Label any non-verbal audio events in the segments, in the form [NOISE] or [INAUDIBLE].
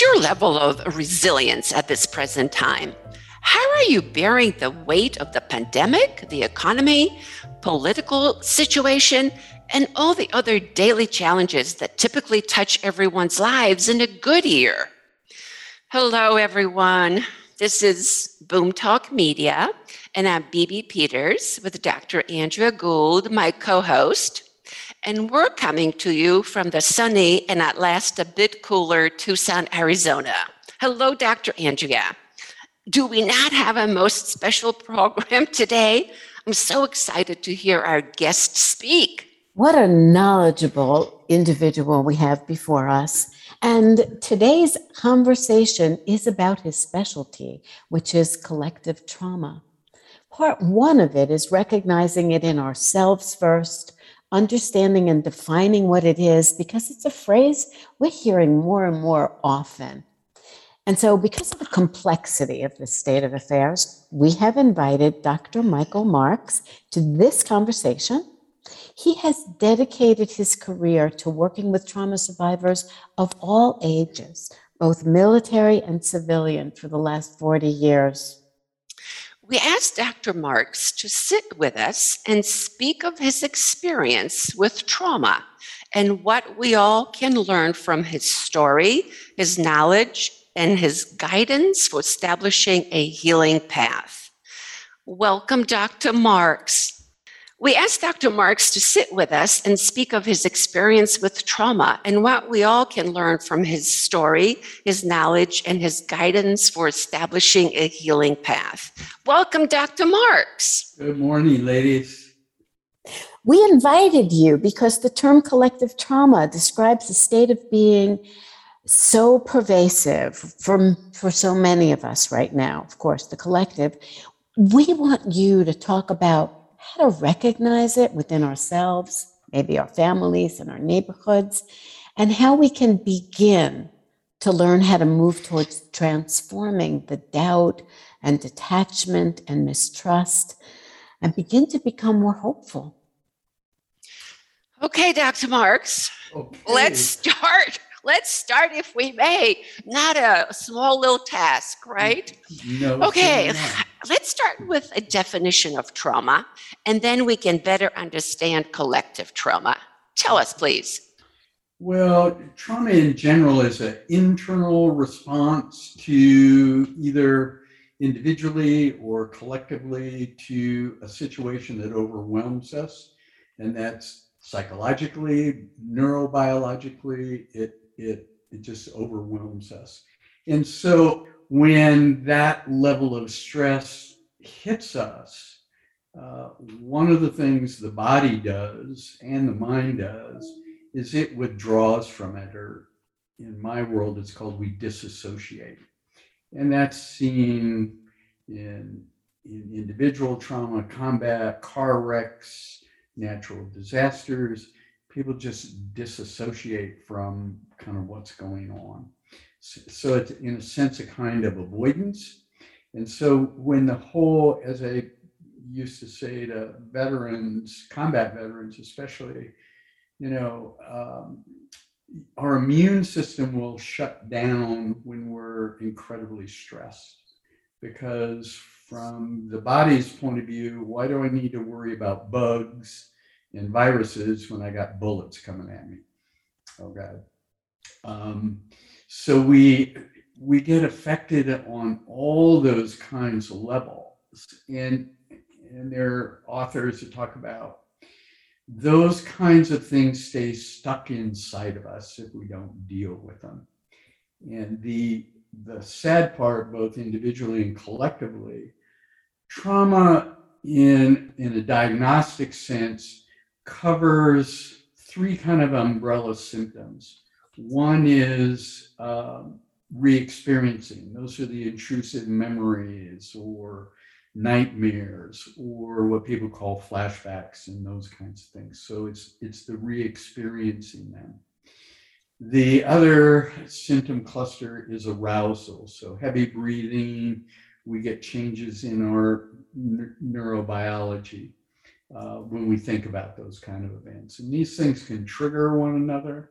What's your level of resilience at this present time? How are you bearing the weight of the pandemic, the economy, political situation, and all the other daily challenges that typically touch everyone's lives in a good year? Hello, everyone. This is Boom Talk Media, and I'm BB Peters with Dr. Andrea Gould, my co host. And we're coming to you from the sunny and at last a bit cooler Tucson, Arizona. Hello, Dr. Andrea. Do we not have a most special program [LAUGHS] today? I'm so excited to hear our guest speak. What a knowledgeable individual we have before us. And today's conversation is about his specialty, which is collective trauma. Part one of it is recognizing it in ourselves first, understanding and defining what it is, because it's a phrase we're hearing more and more often. And so, because of the complexity of the state of affairs, we have invited Dr. Michael Marks to this conversation. He has dedicated his career to working with trauma survivors of all ages, both military and civilian, for the last 40 years we asked Dr. Marks to sit with us and speak of his experience with trauma and what we all can learn from his story, his knowledge, and his guidance for establishing a healing path. Welcome, Dr. Marks. We asked Dr. Marks to sit with us and speak of his experience with trauma and what we all can learn from his story, his knowledge, and his guidance for establishing a healing path. Welcome, Dr. Marks. Good morning, ladies. We invited you because the term collective trauma describes a state of being so pervasive for, for so many of us right now, of course, the collective. We want you to talk about how to recognize it within ourselves, maybe our families and our neighborhoods, and how we can begin to learn how to move towards transforming the doubt and detachment and mistrust and begin to become more hopeful. Okay, Dr. Marks, okay. let's start let's start if we may. Not a small little task, mm, right? No. Okay, [LAUGHS] let's start with a definition of trauma, and then we can better understand collective trauma. Tell us, please. Well, trauma in general is an internal response to either individually or collectively to a situation that overwhelms us. And that's psychologically, neurobiologically, it it it just overwhelms us. And so when that level of stress hits us, uh, one of the things the body does and the mind does is it withdraws from it, or in my world, it's called we disassociate. And that's seen in, in individual trauma, combat, car wrecks, natural disasters people just disassociate from kind of what's going on. So it's in a sense a kind of avoidance. And so when the whole, as I used to say to veterans, combat veterans especially, you know, um, our immune system will shut down when we're incredibly stressed because from the body's point of view, why do I need to worry about bugs and viruses when I got bullets coming at me. Oh God. Um, so we we get affected on all those kinds of levels, and and there are authors that talk about those kinds of things stay stuck inside of us if we don't deal with them. And the the sad part, both individually and collectively, trauma in in a diagnostic sense covers three kind of umbrella symptoms. One is um, re-experiencing. Those are the intrusive memories or nightmares or what people call flashbacks and those kinds of things. So it's it's the re-experiencing them. The other symptom cluster is arousal. So heavy breathing, we get changes in our neurobiology uh, when we think about those kind of events. And these things can trigger one another.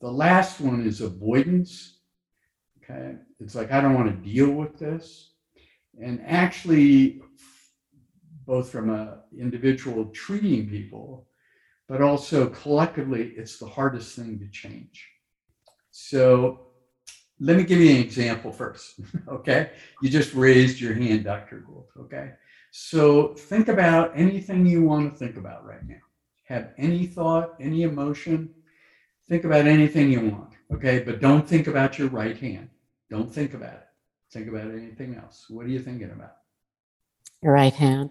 The last one is avoidance. Okay. It's like, I don't want to deal with this. And actually, both from a individual treating people, but also collectively, it's the hardest thing to change. So let me give you an example first. [LAUGHS] okay. You just raised your hand, Dr. Gould. Okay. So think about anything you want to think about right now. Have any thought, any emotion. Think about anything you want. Okay. But don't think about your right hand. Don't think about it. Think about anything else. What are you thinking about? Your right hand.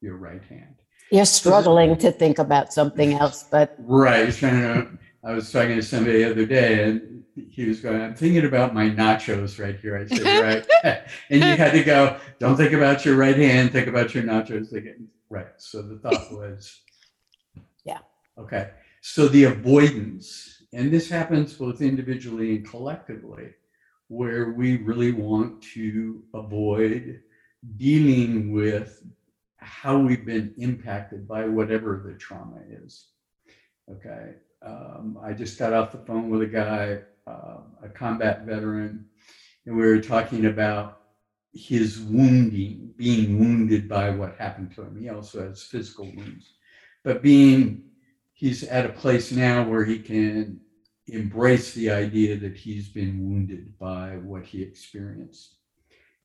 Your right hand. You're struggling to think about something else, but Right. [LAUGHS] Trying to, I was talking to somebody the other day and he was going, I'm thinking about my nachos right here. I said, right. [LAUGHS] [LAUGHS] and you had to go, don't think about your right hand, think about your nachos. Think it- Right. So the thought [LAUGHS] was, Yeah. Okay. So the avoidance, and this happens both individually and collectively, where we really want to avoid dealing with how we've been impacted by whatever the trauma is. Okay. Um, I just got off the phone with a guy, uh, a combat veteran, and we were talking about his wounding, being wounded by what happened to him. He also has physical wounds, but being, he's at a place now where he can embrace the idea that he's been wounded by what he experienced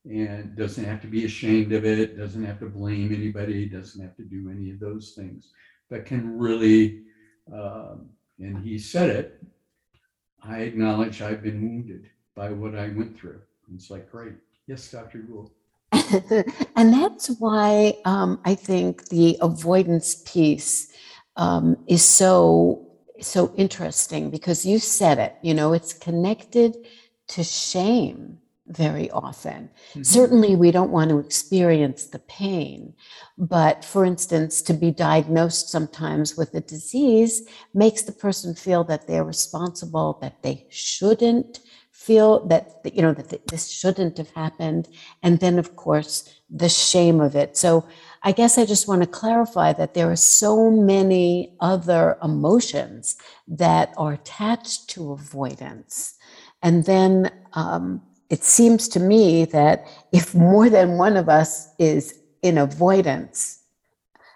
and doesn't have to be ashamed of it, doesn't have to blame anybody, doesn't have to do any of those things, but can really, um, and he said it, I acknowledge I've been wounded by what I went through. And it's like, great. Yes, Dr. Gould. [LAUGHS] and that's why um, I think the avoidance piece um, is so so interesting because you said it. You know, it's connected to shame very often. Mhm. Certainly, we don't want to experience the pain, but for instance, to be diagnosed sometimes with a disease makes the person feel that they're responsible, that they shouldn't feel that that, you know that this shouldn't have happened and then of course the shame of it so i guess i just want to clarify that there are so many other emotions that are attached to avoidance and then um, it seems to me that if more than one of us is in avoidance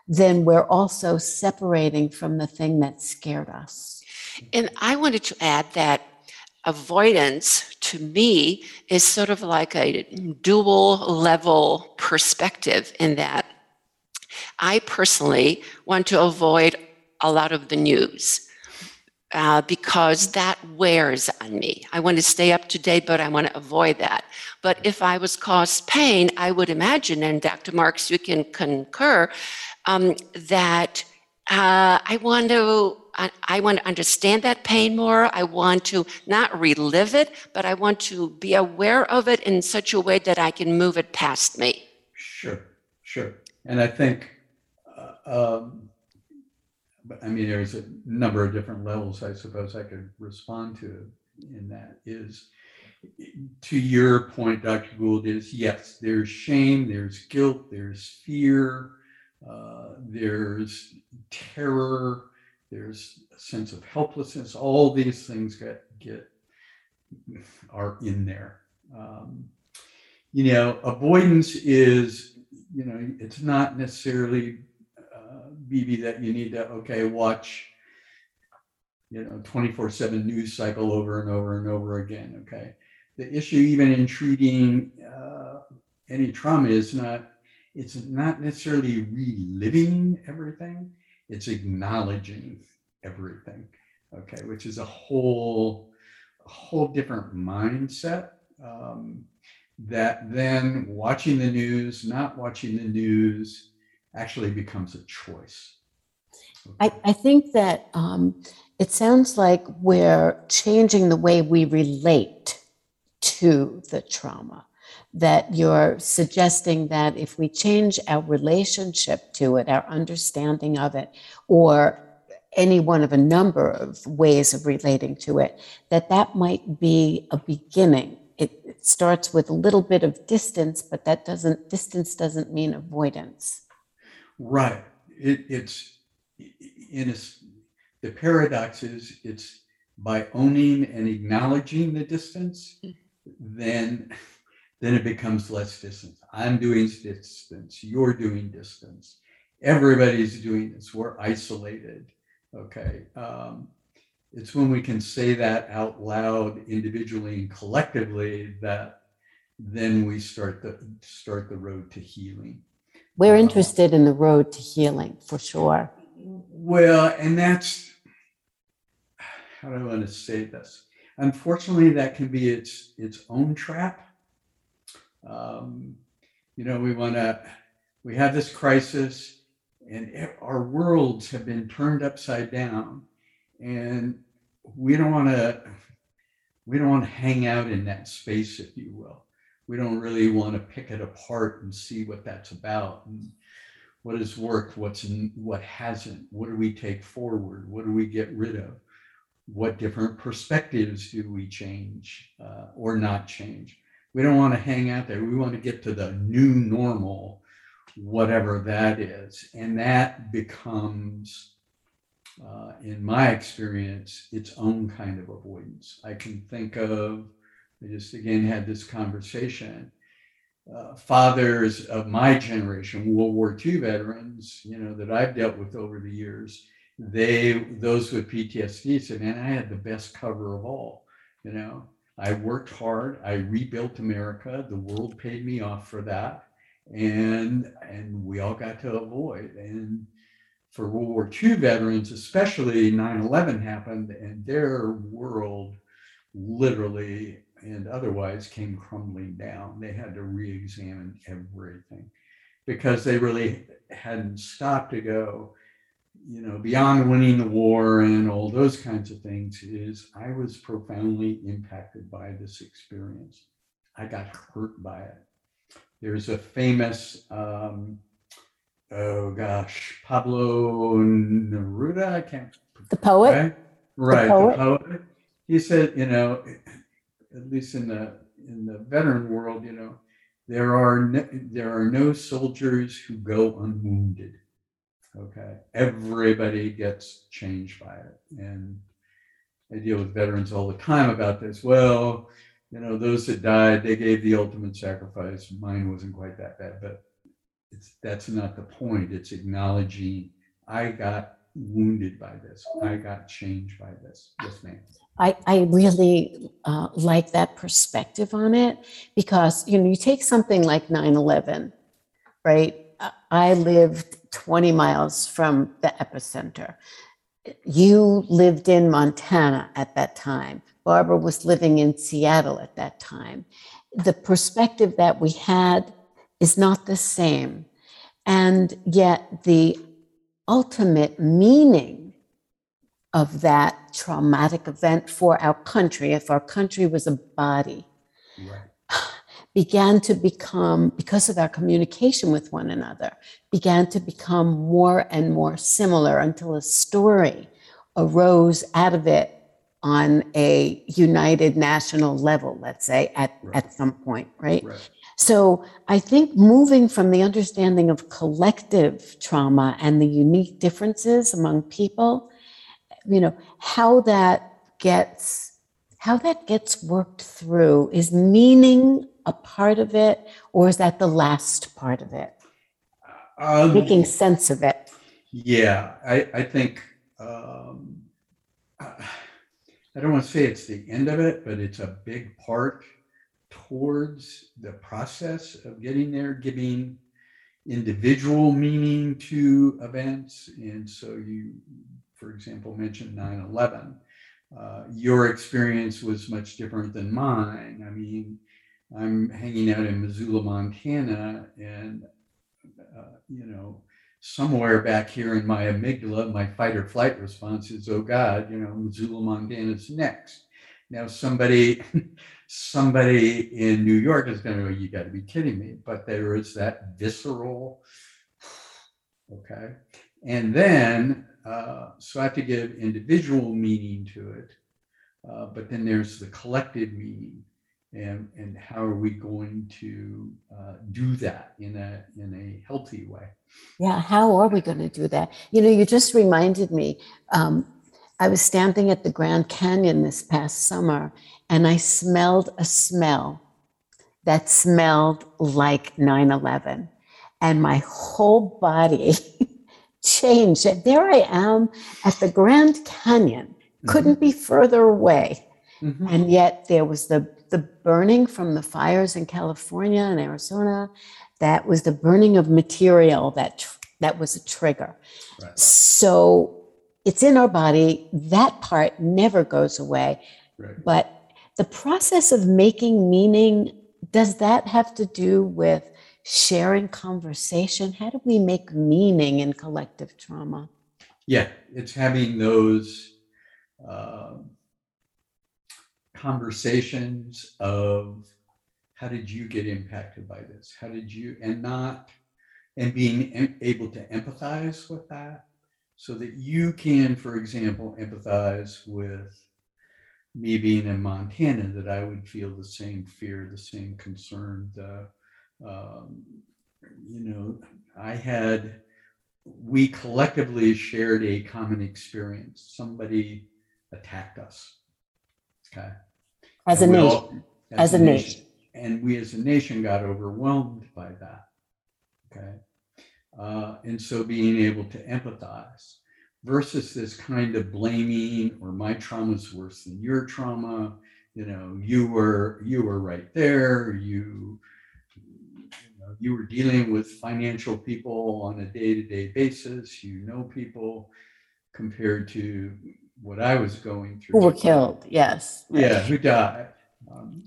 then we're also separating from the thing that scared us. And I wanted to add that avoidance to me is sort of like a dual level perspective in that I personally want to avoid a lot of the news uh, because that wears on me. I want to stay up to date, but I want to avoid that. But if I was caused pain, I would imagine, and Dr. Marks, you can concur, um, that uh, I want to I, want to understand that pain more. I want to not relive it, but I want to be aware of it in such a way that I can move it past me. Sure, sure. And I think, uh, um, but I mean, there's a number of different levels I suppose I could respond to in that is to your point, Dr. Gould, is yes, there's shame, there's guilt, there's fear, uh, there's terror, there's a sense of helplessness. All these things get get are in there. Um, you know, avoidance is, you know, it's not necessarily BB that you need to okay watch, you know, twenty four seven news cycle over and over and over again. Okay, the issue even in treating uh, any trauma is not it's not necessarily reliving everything it's acknowledging everything okay which is a whole a whole different mindset um, that then watching the news not watching the news actually becomes a choice I, I think that um, it sounds like we're changing the way we relate to the trauma. That you're suggesting that if we change our relationship to it, our understanding of it, or any one of a number of ways of relating to it, that that might be a beginning. It, it starts with a little bit of distance, but that doesn't, distance doesn't mean avoidance. Right it, it's in a, s- the paradox is it's by owning and acknowledging the distance then then it becomes less distance. I'm doing distance, you're doing distance, everybody's doing this, we're isolated. Okay. Um, it's when we can say that out loud individually and collectively that then we start the start the road to healing. We're interested in the road to healing for sure. Well, and that's how do I want to say this? Unfortunately, that can be its its own trap. Um, you know, we want to we have this crisis, and our worlds have been turned upside down, and we don't want to we don't want to hang out in that space, if you will. We don't really want to pick it apart and see what that's about and what has worked, what's what hasn't, what do we take forward, what do we get rid of what different perspectives do we change uh, or not change. We don't want to hang out there. We want to get to the new normal, whatever that is. And that becomes, uh, in my experience, its own kind of avoidance. I can think of, I just again had this conversation. Uh, fathers of my generation, World War II veterans, you know, that I've dealt with over the years, they those with PTSD said, "Man, I had the best cover of all." You know, I worked hard. I rebuilt America. The world paid me off for that, and and we all got to avoid. And for World War II veterans, especially 9/11 happened, and their world literally and otherwise came crumbling down. They had to re-examine everything because they really hadn't stopped to go you know, beyond winning the war and all those kinds of things, is I was profoundly impacted by this experience. I got hurt by it. There's a famous, um, oh gosh, Pablo Neruda. I can't. The poet. Right, right the poet. the poet. He said, you know, at least in the in the veteran world, you know, there are no, there are no soldiers who go unwounded Okay. Everybody gets changed by it. And I deal with veterans all the time about this. Well, you know, those that died, they gave the ultimate sacrifice. Mine wasn't quite that bad, but it's that's not the point. It's acknowledging I got wounded by this. I got changed by this. Yes, ma'am. I, I really uh, like that perspective on it because, you know, you take something like 9 11, right? I lived 20 miles from the epicenter. You lived in Montana at that time. Barbara was living in Seattle at that time. The perspective that we had is not the same. And yet, the ultimate meaning of that traumatic event for our country, if our country was a body, right [SIGHS] began to become, because of our communication with one another, began to become more and more similar until a story arose out of it on a united national level, let's say, at, right. at some point, right? right? So I think moving from the understanding of collective trauma and the unique differences among people, you know, how that gets how that gets worked through is meaning a part of it, or is that the last part of it? Um, Making sense of it. Yeah, I, I think um, I don't want to say it's the end of it, but it's a big part towards the process of getting there, giving individual meaning to events. And so you, for example, mentioned 9 11. Uh, your experience was much different than mine. I mean, I'm hanging out in Missoula, Montana, and uh, you know, somewhere back here in my amygdala, my fight or flight response is, "Oh God, you know, Missoula, Montana's next." Now, somebody, [LAUGHS] somebody in New York is going to go, "You got to be kidding me!" But there is that visceral, [SIGHS] okay, and then uh, so I have to give individual meaning to it, uh, but then there's the collective meaning and and how are we going to uh, do that in a in a healthy way yeah how are we going to do that you know you just reminded me um, I was standing at the Grand Canyon this past summer and I smelled a smell that smelled like 9 11. And my whole body [LAUGHS] changed. And there I am at the Grand Canyon, couldn't be further away. Mhm. And yet there was the, the burning from the fires in California and Arizona. That was the burning of material that, tr- that was a trigger. Right. So it's in our body. That part never goes away. Right. But the process of making meaning, does that have to do with sharing conversation? How do we make meaning in collective trauma? Yeah, it's having those um, conversations of how did you get impacted by this? How did you, and not, and being able to empathize with that so that you can, for example, empathize with me being in Montana, that I would feel the same fear, the same concern. Um, you know, I had, we collectively shared a common experience. Somebody attacked us. Okay. As a And we nation, all- as a nation. And we as a nation got overwhelmed by that. Okay. Uh, and so being able to empathize versus this kind of blaming or my trauma is worse than your trauma. You know, you were you were right there. You you, know, you were dealing with financial people on a day-to-day basis. You know people compared to what I was going through. who were killed, yes. Yeah, who died. Um,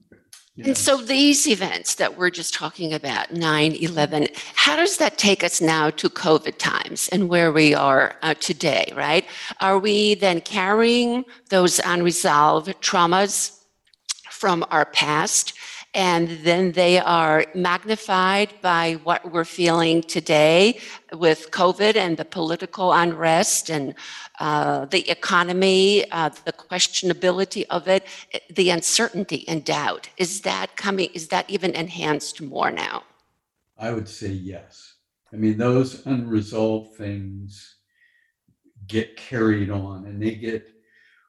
And so these events that we're just talking about, 9 11, how does that take us now to COVID times and where we are uh, today, right? Are we then carrying those unresolved traumas from our past? And then they are magnified by what we're feeling today with COVID and the political unrest and uh, the economy, uh, the questionability of it, the uncertainty and doubt. Is that coming, is that even enhanced more now? I would say yes. I mean, those unresolved things get carried on and they get,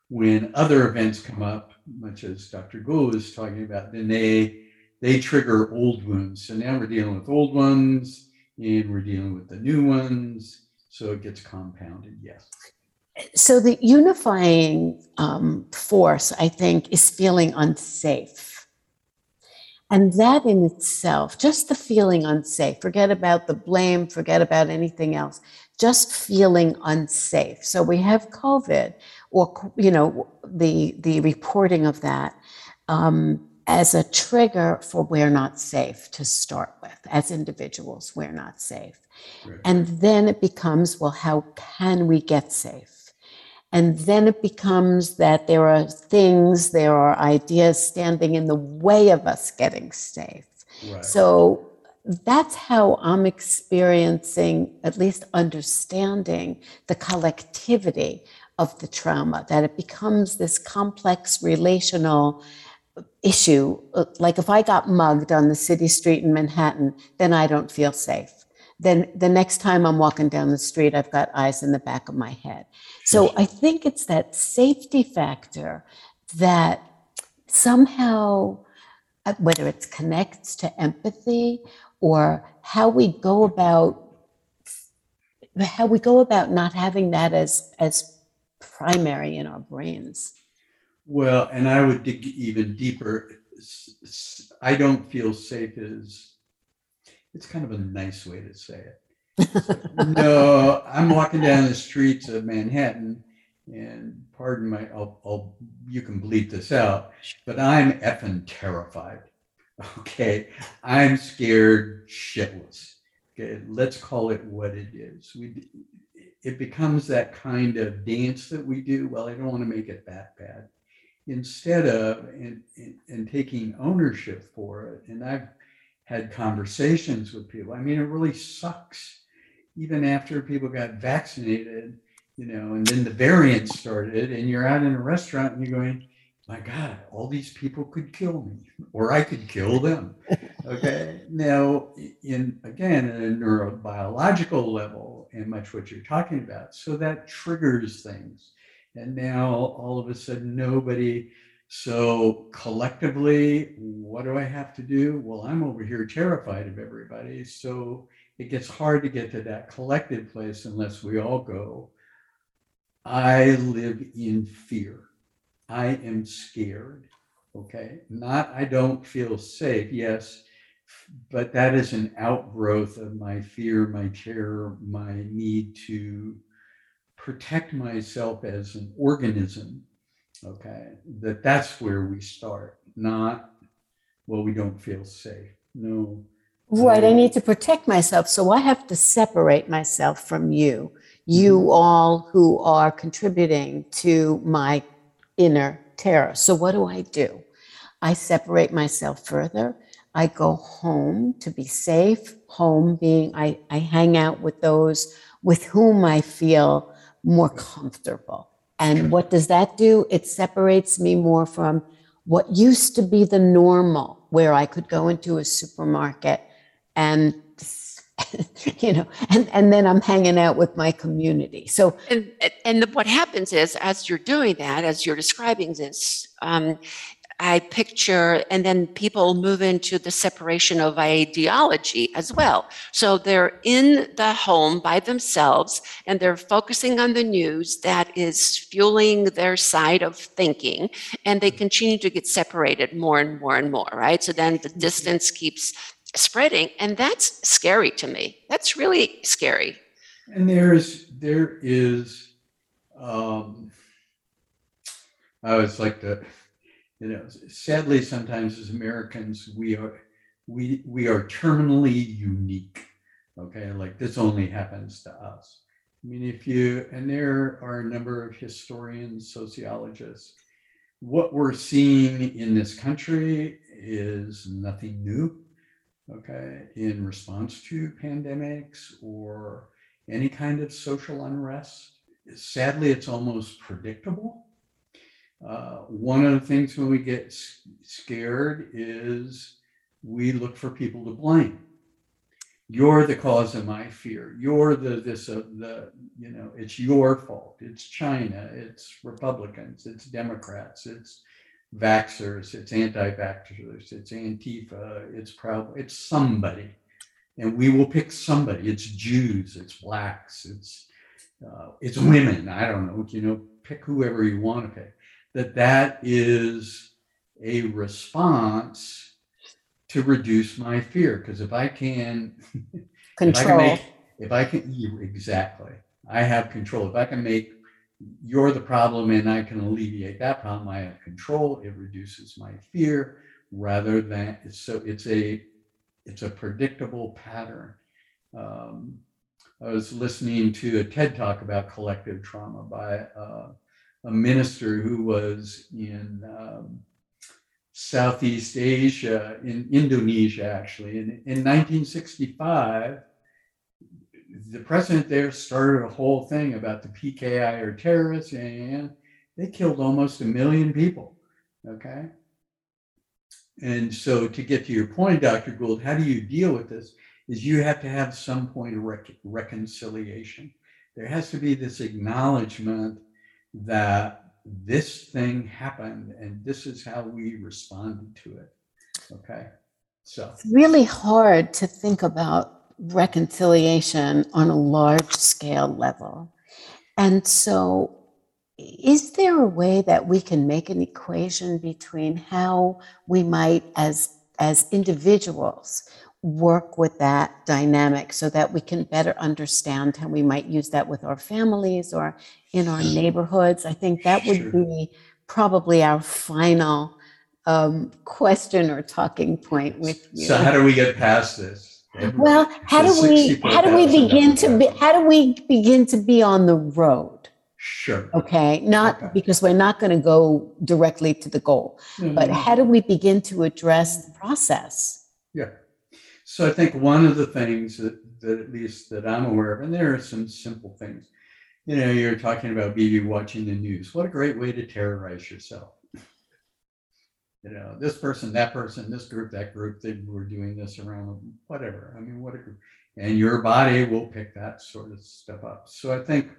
when other events come up, much as Dr. Gould is talking about, then they, they trigger old wounds. So now we're dealing with old ones and we're dealing with the new ones. So it gets compounded, yes. So the unifying um, force, I think, is feeling unsafe. And that in itself, just the feeling unsafe, forget about the blame, forget about anything else, just feeling unsafe. So we have COVID, or you know, the the reporting of that um, as a trigger for we're not safe to start with. As individuals, we're not safe. Right. And then it becomes, well, how can we get safe? And then it becomes that there are things, there are ideas standing in the way of us getting safe. Right. So that's how I'm experiencing, at least understanding the collectivity of the trauma, that it becomes this complex relational issue. Uh, Like if I got mugged on the city street in Manhattan, then I don't feel safe. Then the next time I'm walking down the street, I've got eyes in the back of my head. So I think it's that safety factor that somehow, uh, whether it connects to empathy or how we go about how we go about not having that as as primary in our brains. Well, and I would dig even deeper. I don't feel safe is, it's kind of a nice way to say it. [LAUGHS] No, I'm walking down the streets of Manhattan and pardon my, I'll, I'll, you can bleep this out, but I'm effing terrified. Okay, I'm scared shitless. Okay, let's call it what it is. We, it becomes that kind of dance that we do. Well, I don't want to make it that bad instead of and, and, taking ownership for it. And I've had conversations with people. I mean, it really sucks. Even after people got vaccinated, you know, and then the variant started, and you're out in a restaurant and you're going, my God, all these people could kill me, or I could kill them. Okay. Now, in again, at a neurobiological level, and much what you're talking about, so that triggers things. And now all of a sudden, nobody. So collectively, what do I have to do? Well, I'm over here terrified of everybody. So it gets hard to get to that collective place unless we all go. I live in fear. I am scared. Okay. Not, I don't feel safe. Yes. But that is an outgrowth of my fear, my terror, my need to protect myself as an organism. Okay. That that's where we start, not, well, we don't feel safe. No. Right. I need to protect myself. So I have to separate myself from you, you Mhm. all who are contributing to my inner terror. So what do I do? I separate myself further. I go home to be safe. Home being I, I hang out with those with whom I feel more comfortable. And what does that do? It separates me more from what used to be the normal, where I could go into a supermarket and [LAUGHS] you know and and then i'm hanging out with my community so And, and what happens is, as you're doing that, as you're describing this, um, I picture, and then people move into the separation of ideology as well. So they're in the home by themselves and they're focusing on the news that is fueling their side of thinking. And they continue to get separated more and more and more, right? So then the distance keeps spreading. And that's scary to me. That's really scary. And there's there is um I always like to, you know, sadly sometimes as Americans we are we we are terminally unique. Okay, like this only happens to us. I mean, if you and there are a number of historians, sociologists, what we're seeing in this country is nothing new. Okay, in response to pandemics or any kind of social unrest. Sadly, it's almost predictable. Uh, one of the things when we get scared is we look for people to blame. You're the cause of my fear. You're the this of the you know it's your fault. It's China. It's Republicans. It's Democrats. It's vaxxers. It's anti-vaxxers. It's Antifa. It's probably it's somebody and we will pick somebody. It's Jews, it's blacks, it's uh, it's women. I don't know. You know, pick whoever you want to pick. That that is a response to reduce my fear. Because if I can, [LAUGHS] if I can control make, if I can exactly, I have control. If I can make you're the problem and I can alleviate that problem, I have control. It reduces my fear rather than so it's a it's a predictable pattern. Um, I was listening to a TED talk about collective trauma by uh, a minister who was in um, Southeast Asia, in Indonesia, actually. In, in 1965, the president there started a whole thing about the PKI or terrorists, and they killed almost a million people. Okay. And so, to get to your point, Dr. Gould, how do you deal with this? Is you have to have some point of rec- reconciliation. There has to be this acknowledgement that this thing happened and this is how we responded to it. Okay. So, it's really hard to think about reconciliation on a large scale level and so is there a way that we can make an equation between how we might as as individuals work with that dynamic so that we can better understand how we might use that with our families or in our neighborhoods i think that would Sure. be probably our final um, question or talking point with you so how do we get past this? well how do we how do we begin to be how do we begin to be on the road Sure. okay not Okay. because we're not going to go directly to the goal but Mhm. how do we begin to address the process Yeah. So I think one of the things that, that at least that I'm aware of, and there are some simple things. You know, you're talking about maybe watching the news. What a great way to terrorize yourself. You know, this person, that person, this group, that group, they were doing this around whatever. I mean, what a group. And your body will pick that sort of stuff up. So I think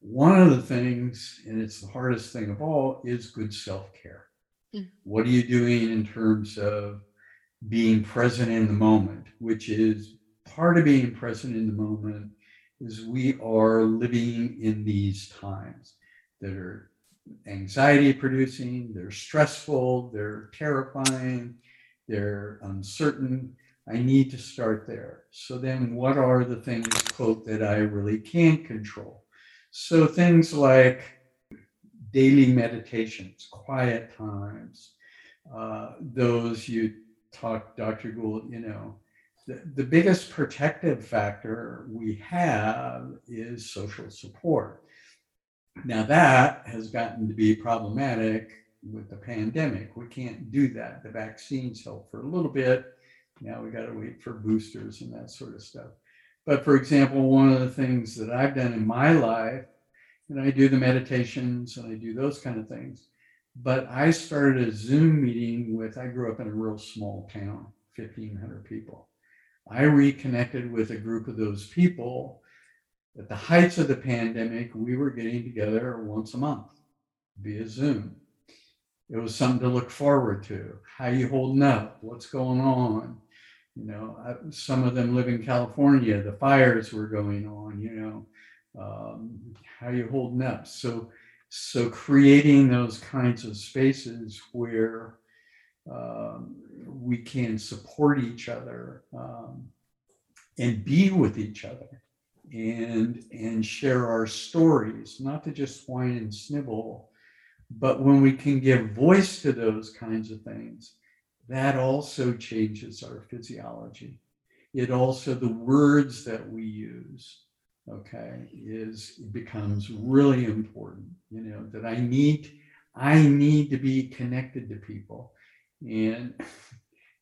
one of the things, and it's the hardest thing of all, is good self care. Mm. What are you doing in terms of being present in the moment, which is part of being present in the moment is we are living in these times that are anxiety producing, they're stressful, they're terrifying, they're uncertain. I need to start there. So then what are the things, quote, that I really can't control? So things like daily meditations, quiet times, uh, those you talk, Dr. Gould, you know, the, the biggest protective factor we have is social support. Now, that has gotten to be problematic with the pandemic. We can't do that. The vaccines help for a little bit. Now we got to wait for boosters and that sort of stuff. But for example, one of the things that I've done in my life, and I do the meditations and I do those kind of things, but I started a Zoom meeting with, I grew up in a real small town, 1,500 people. I reconnected with a group of those people. At the heights of the pandemic, we were getting together once a month via Zoom. It was something to look forward to. How you holding up? What's going on? You know, I, some of them live in California. The fires were going on. You know, um, how you holding up? So, so creating those kinds of spaces where um, we can support each other um, and be with each other and and share our stories not to just whine and snibble but when we can give voice to those kinds of things that also changes our physiology. It also the words that we use okay is becomes really important you know that i need i need to be connected to people and [LAUGHS]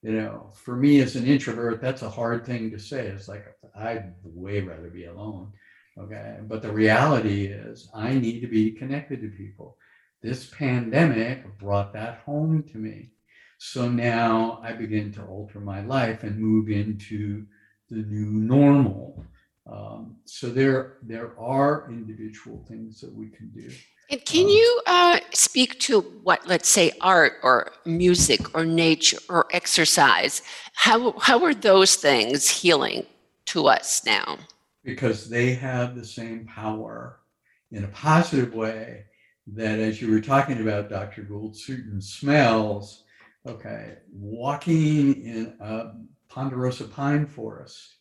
you know, for me as an introvert, that's a hard thing to say. It's like I'd way rather be alone. Okay. But the reality is I need to be connected to people. This pandemic brought that home to me. So now I begin to alter my life and move into the new normal. Um, so there, there are individual things that we can do. And can Um, you uh, speak to what, let's say, art or music or nature or exercise? How how are those things healing to us now? because they have the same power in a positive way that as you were talking about dr gould certain smells okay walking in a ponderosa pine forest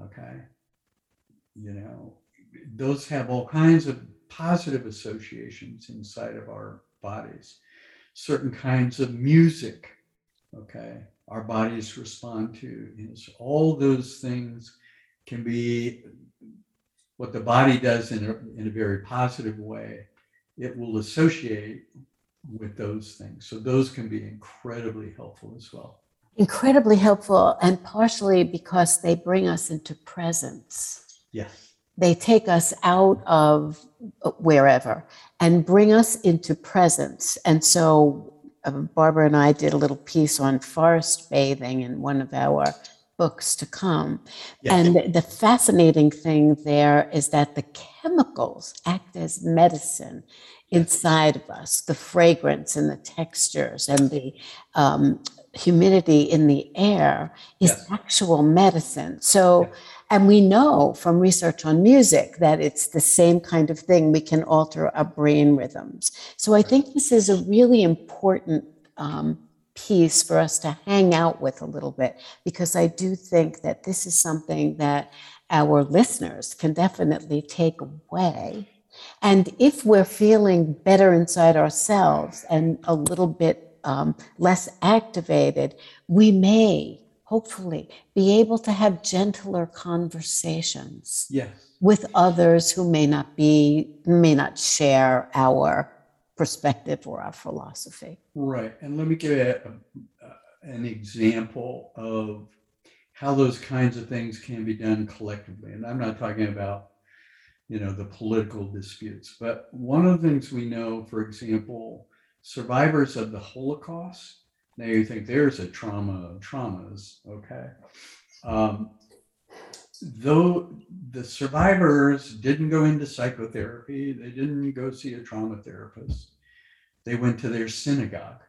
okay you know those have all kinds of positive associations inside of our bodies certain kinds of music okay our bodies respond to is all those things can be what the body does in a, in a very positive way. It will associate with those things. So those can be incredibly helpful as well. Incredibly helpful, and partially because they bring us into presence. Yes. They take us out of uh, wherever and bring us into presence. And so uh, Barbara and I did a little piece on forest bathing in one of our books to come. Yes. And the fascinating thing there is that the chemicals act as medicine inside of us the fragrance and the textures and the um, humidity in the air is Yes. actual medicine. So, Yes. And we know from research on music that it's the same kind of thing. We can alter our brain rhythms. So, I think this is a really important um, piece for us to hang out with a little bit because I do think that this is something that our listeners can definitely take away. And if we're feeling better inside ourselves and a little bit um, less activated, we may hopefully be able to have gentler conversations Yes. with others who may not be, may not share our perspective or our philosophy. Right. And let me give you a, a- an example of how those kinds of things can be done collectively. And I'm not talking about, you know, the political disputes, but one of the things we know, for example, survivors of the Holocaust, now you think there's a trauma of traumas, okay? Um, though the survivors didn't go into psychotherapy, they didn't go see a trauma therapist, they went to their synagogue.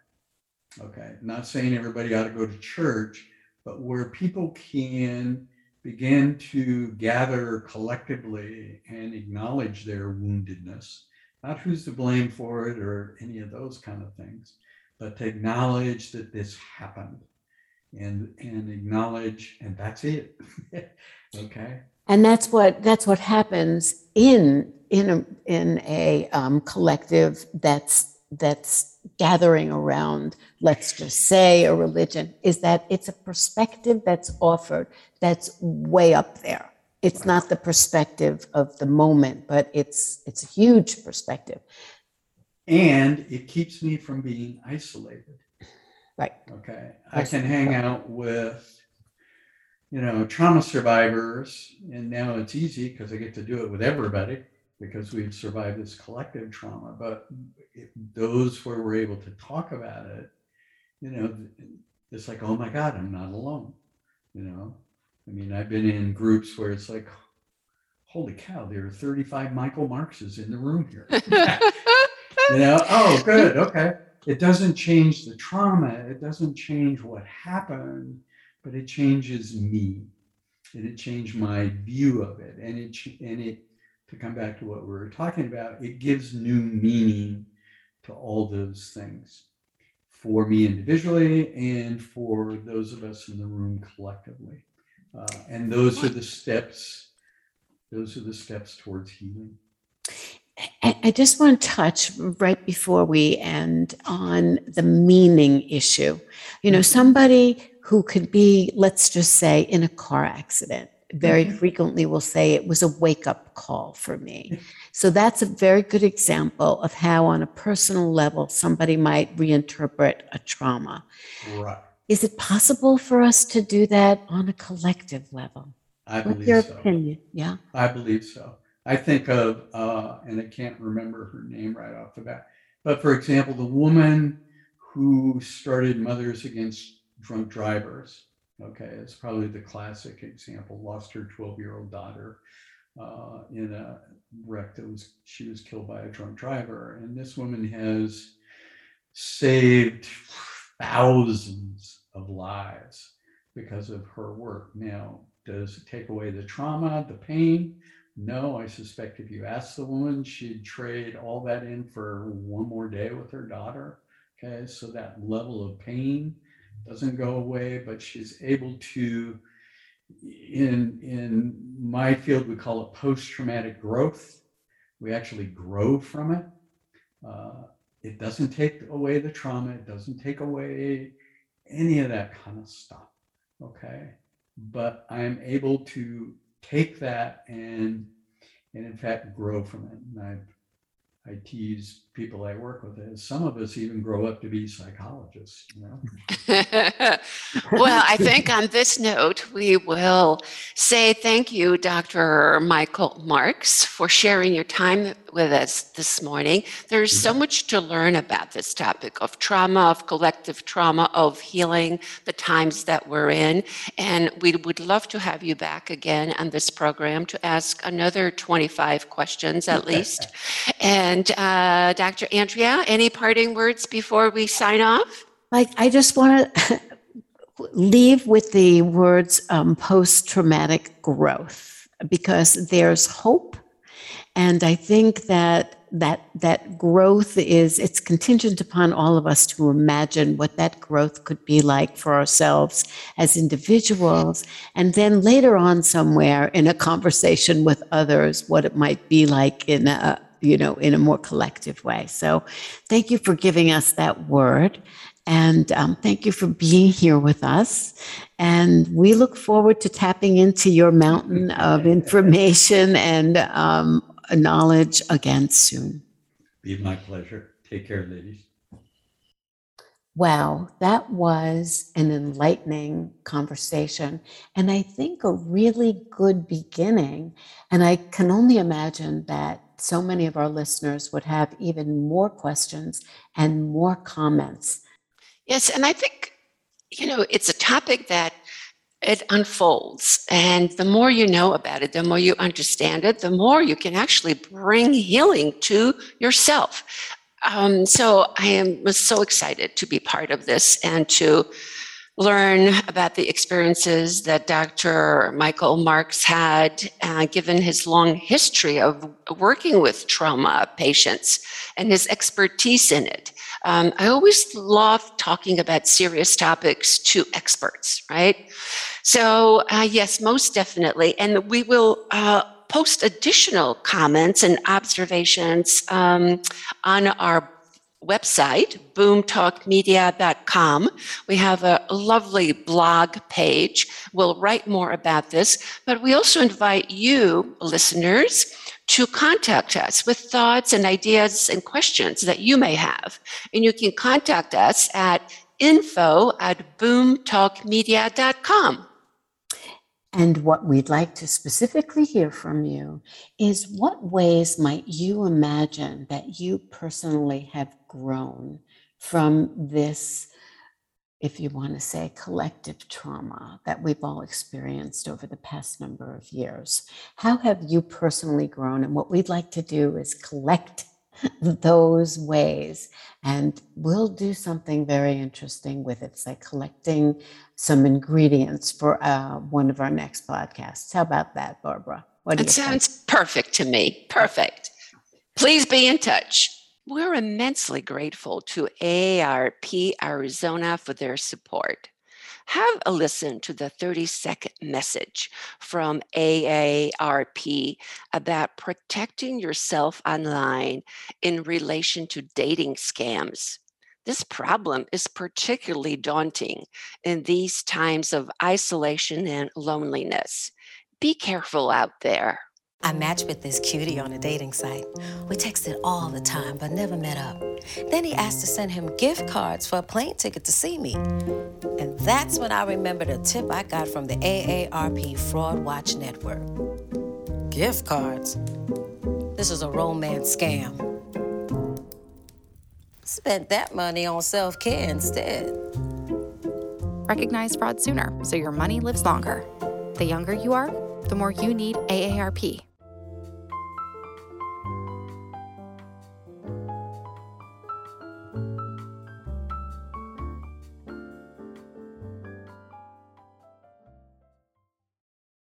Okay, not saying everybody ought to go to church, but where people can begin to gather collectively and acknowledge their woundedness, not who's to blame for it or any of those kind of things, but to acknowledge that this happened. And and acknowledge and that's it. [LAUGHS] Okay? And that's what that's what happens in in a in a um, collective that's that's gathering around let's just say a religion is that it's a perspective that's offered that's way up there. It's not the perspective of the moment but it's it's a huge perspective and it keeps me from being isolated Right. Okay. I can hang out with, you know, trauma survivors, and now it's easy because I get to do it with everybody because we've survived this collective trauma. But if those where we're able to talk about it, you know, it's like, oh my God, I'm not alone. You know, I mean, I've been in groups where it's like, holy cow, there are 35 Michael Markses in the room here. [LAUGHS] you know, oh, good. [LAUGHS] Okay it doesn't change the trauma, it doesn't change what happened, but it changes me. And it changed my view of it. And it and it to come back to what we were talking about, it gives new meaning to all those things for me individually and for those of us in the room collectively. Uh, and those are the steps, those are the steps towards healing. I just want to touch right before we end on the meaning issue. You know, mm-hmm. somebody who could be, let's just say, in a car accident, very mm-hmm. frequently will say it was a wake up call for me. So that's a very good example of how, on a personal level, somebody might reinterpret a trauma. Right. Is it possible for us to do that on a collective level? I What's believe your so. opinion? Yeah. I believe so. I think of, uh, and I can't remember her name right off the bat, but for example, the woman who started Mothers Against Drunk Drivers. Okay, it's probably the classic example. Lost her 12 year old daughter uh, in a wreck that was, she was killed by a drunk driver. And this woman has saved thousands of lives because of her work. Now, does it take away the trauma, the pain? No, I suspect if you ask the woman, she'd trade all that in for one more day with her daughter. Okay, so that level of pain doesn't go away, but she's able to, in in my field, we call it post-traumatic growth. We actually grow from it. Uh, it doesn't take away the trauma. It doesn't take away any of that kind of stuff. Okay, but I'm able to take that and and in fact grow from it. And I I tease people I work with is some of us even grow up to be psychologists, you know. [LAUGHS] [LAUGHS] well, I think on this note, we will say thank you, Dr. Michael Marks, for sharing your time with us this morning. There's so much to learn about this topic of trauma, of collective trauma, of healing, the times that we're in. And we would love to have you back again on this program to ask another 25 questions at [LAUGHS] least. And uh, Dr. Andrea, any parting words before we sign off? Like, I just want to [LAUGHS] leave with the words um, post traumatic growth because there's hope and I think that that that growth is it's contingent upon all of us to imagine what that growth could be like for ourselves as individuals and then later on somewhere in a conversation with others what it might be like in a you know in a more collective way. So thank you for giving us that word and um, thank you for being here with us. And we look forward to tapping into your mountain of information and um, knowledge again soon. Be my pleasure. Take care, ladies. Wow, that was an enlightening conversation. And I think a really good beginning. And I can only imagine that so many of our listeners would have even more questions and more comments. Yes, and I think, you know, it's a topic that it unfolds. And the more you know about it, the more you understand it, the more you can actually bring healing to yourself. Um, so I am was so excited to be part of this and to learn about the experiences that Dr. Michael Marks had, uh, given his long history of working with trauma patients and his expertise in it. Um, I always love talking about serious topics to experts, right? So, uh, yes, most definitely. And we will uh, post additional comments and observations um, on our website, boomtalkmedia.com. We have a lovely blog page. We'll write more about this, but we also invite you, listeners, to contact us with thoughts and ideas and questions that you may have. And you can contact us at info at boomtalkmedia.com. And what we'd like to specifically hear from you is what ways might you imagine that you personally have grown from this if you want to say, collective trauma that we've all experienced over the past number of years. How have you personally grown? And what we'd like to do is collect [LAUGHS] those ways. And we'll do something very interesting with it, it's like collecting some ingredients for uh, one of our next podcasts. How about that, Barbara? What do it sounds think? perfect to me. Perfect. Please be in touch. We're immensely grateful to AARP Arizona for their support. Have a listen to the 30 second message from AARP about protecting yourself online in relation to dating scams. This problem is particularly daunting in these times of isolation and loneliness. Be careful out there. I matched with this cutie on a dating site. We texted all the time, but never met up. Then he asked to send him gift cards for a plane ticket to see me. And that's when I remembered a tip I got from the AARP Fraud Watch Network. Gift cards? This is a romance scam. Spent that money on self care instead. Recognize fraud sooner so your money lives longer. The younger you are, the more you need AARP.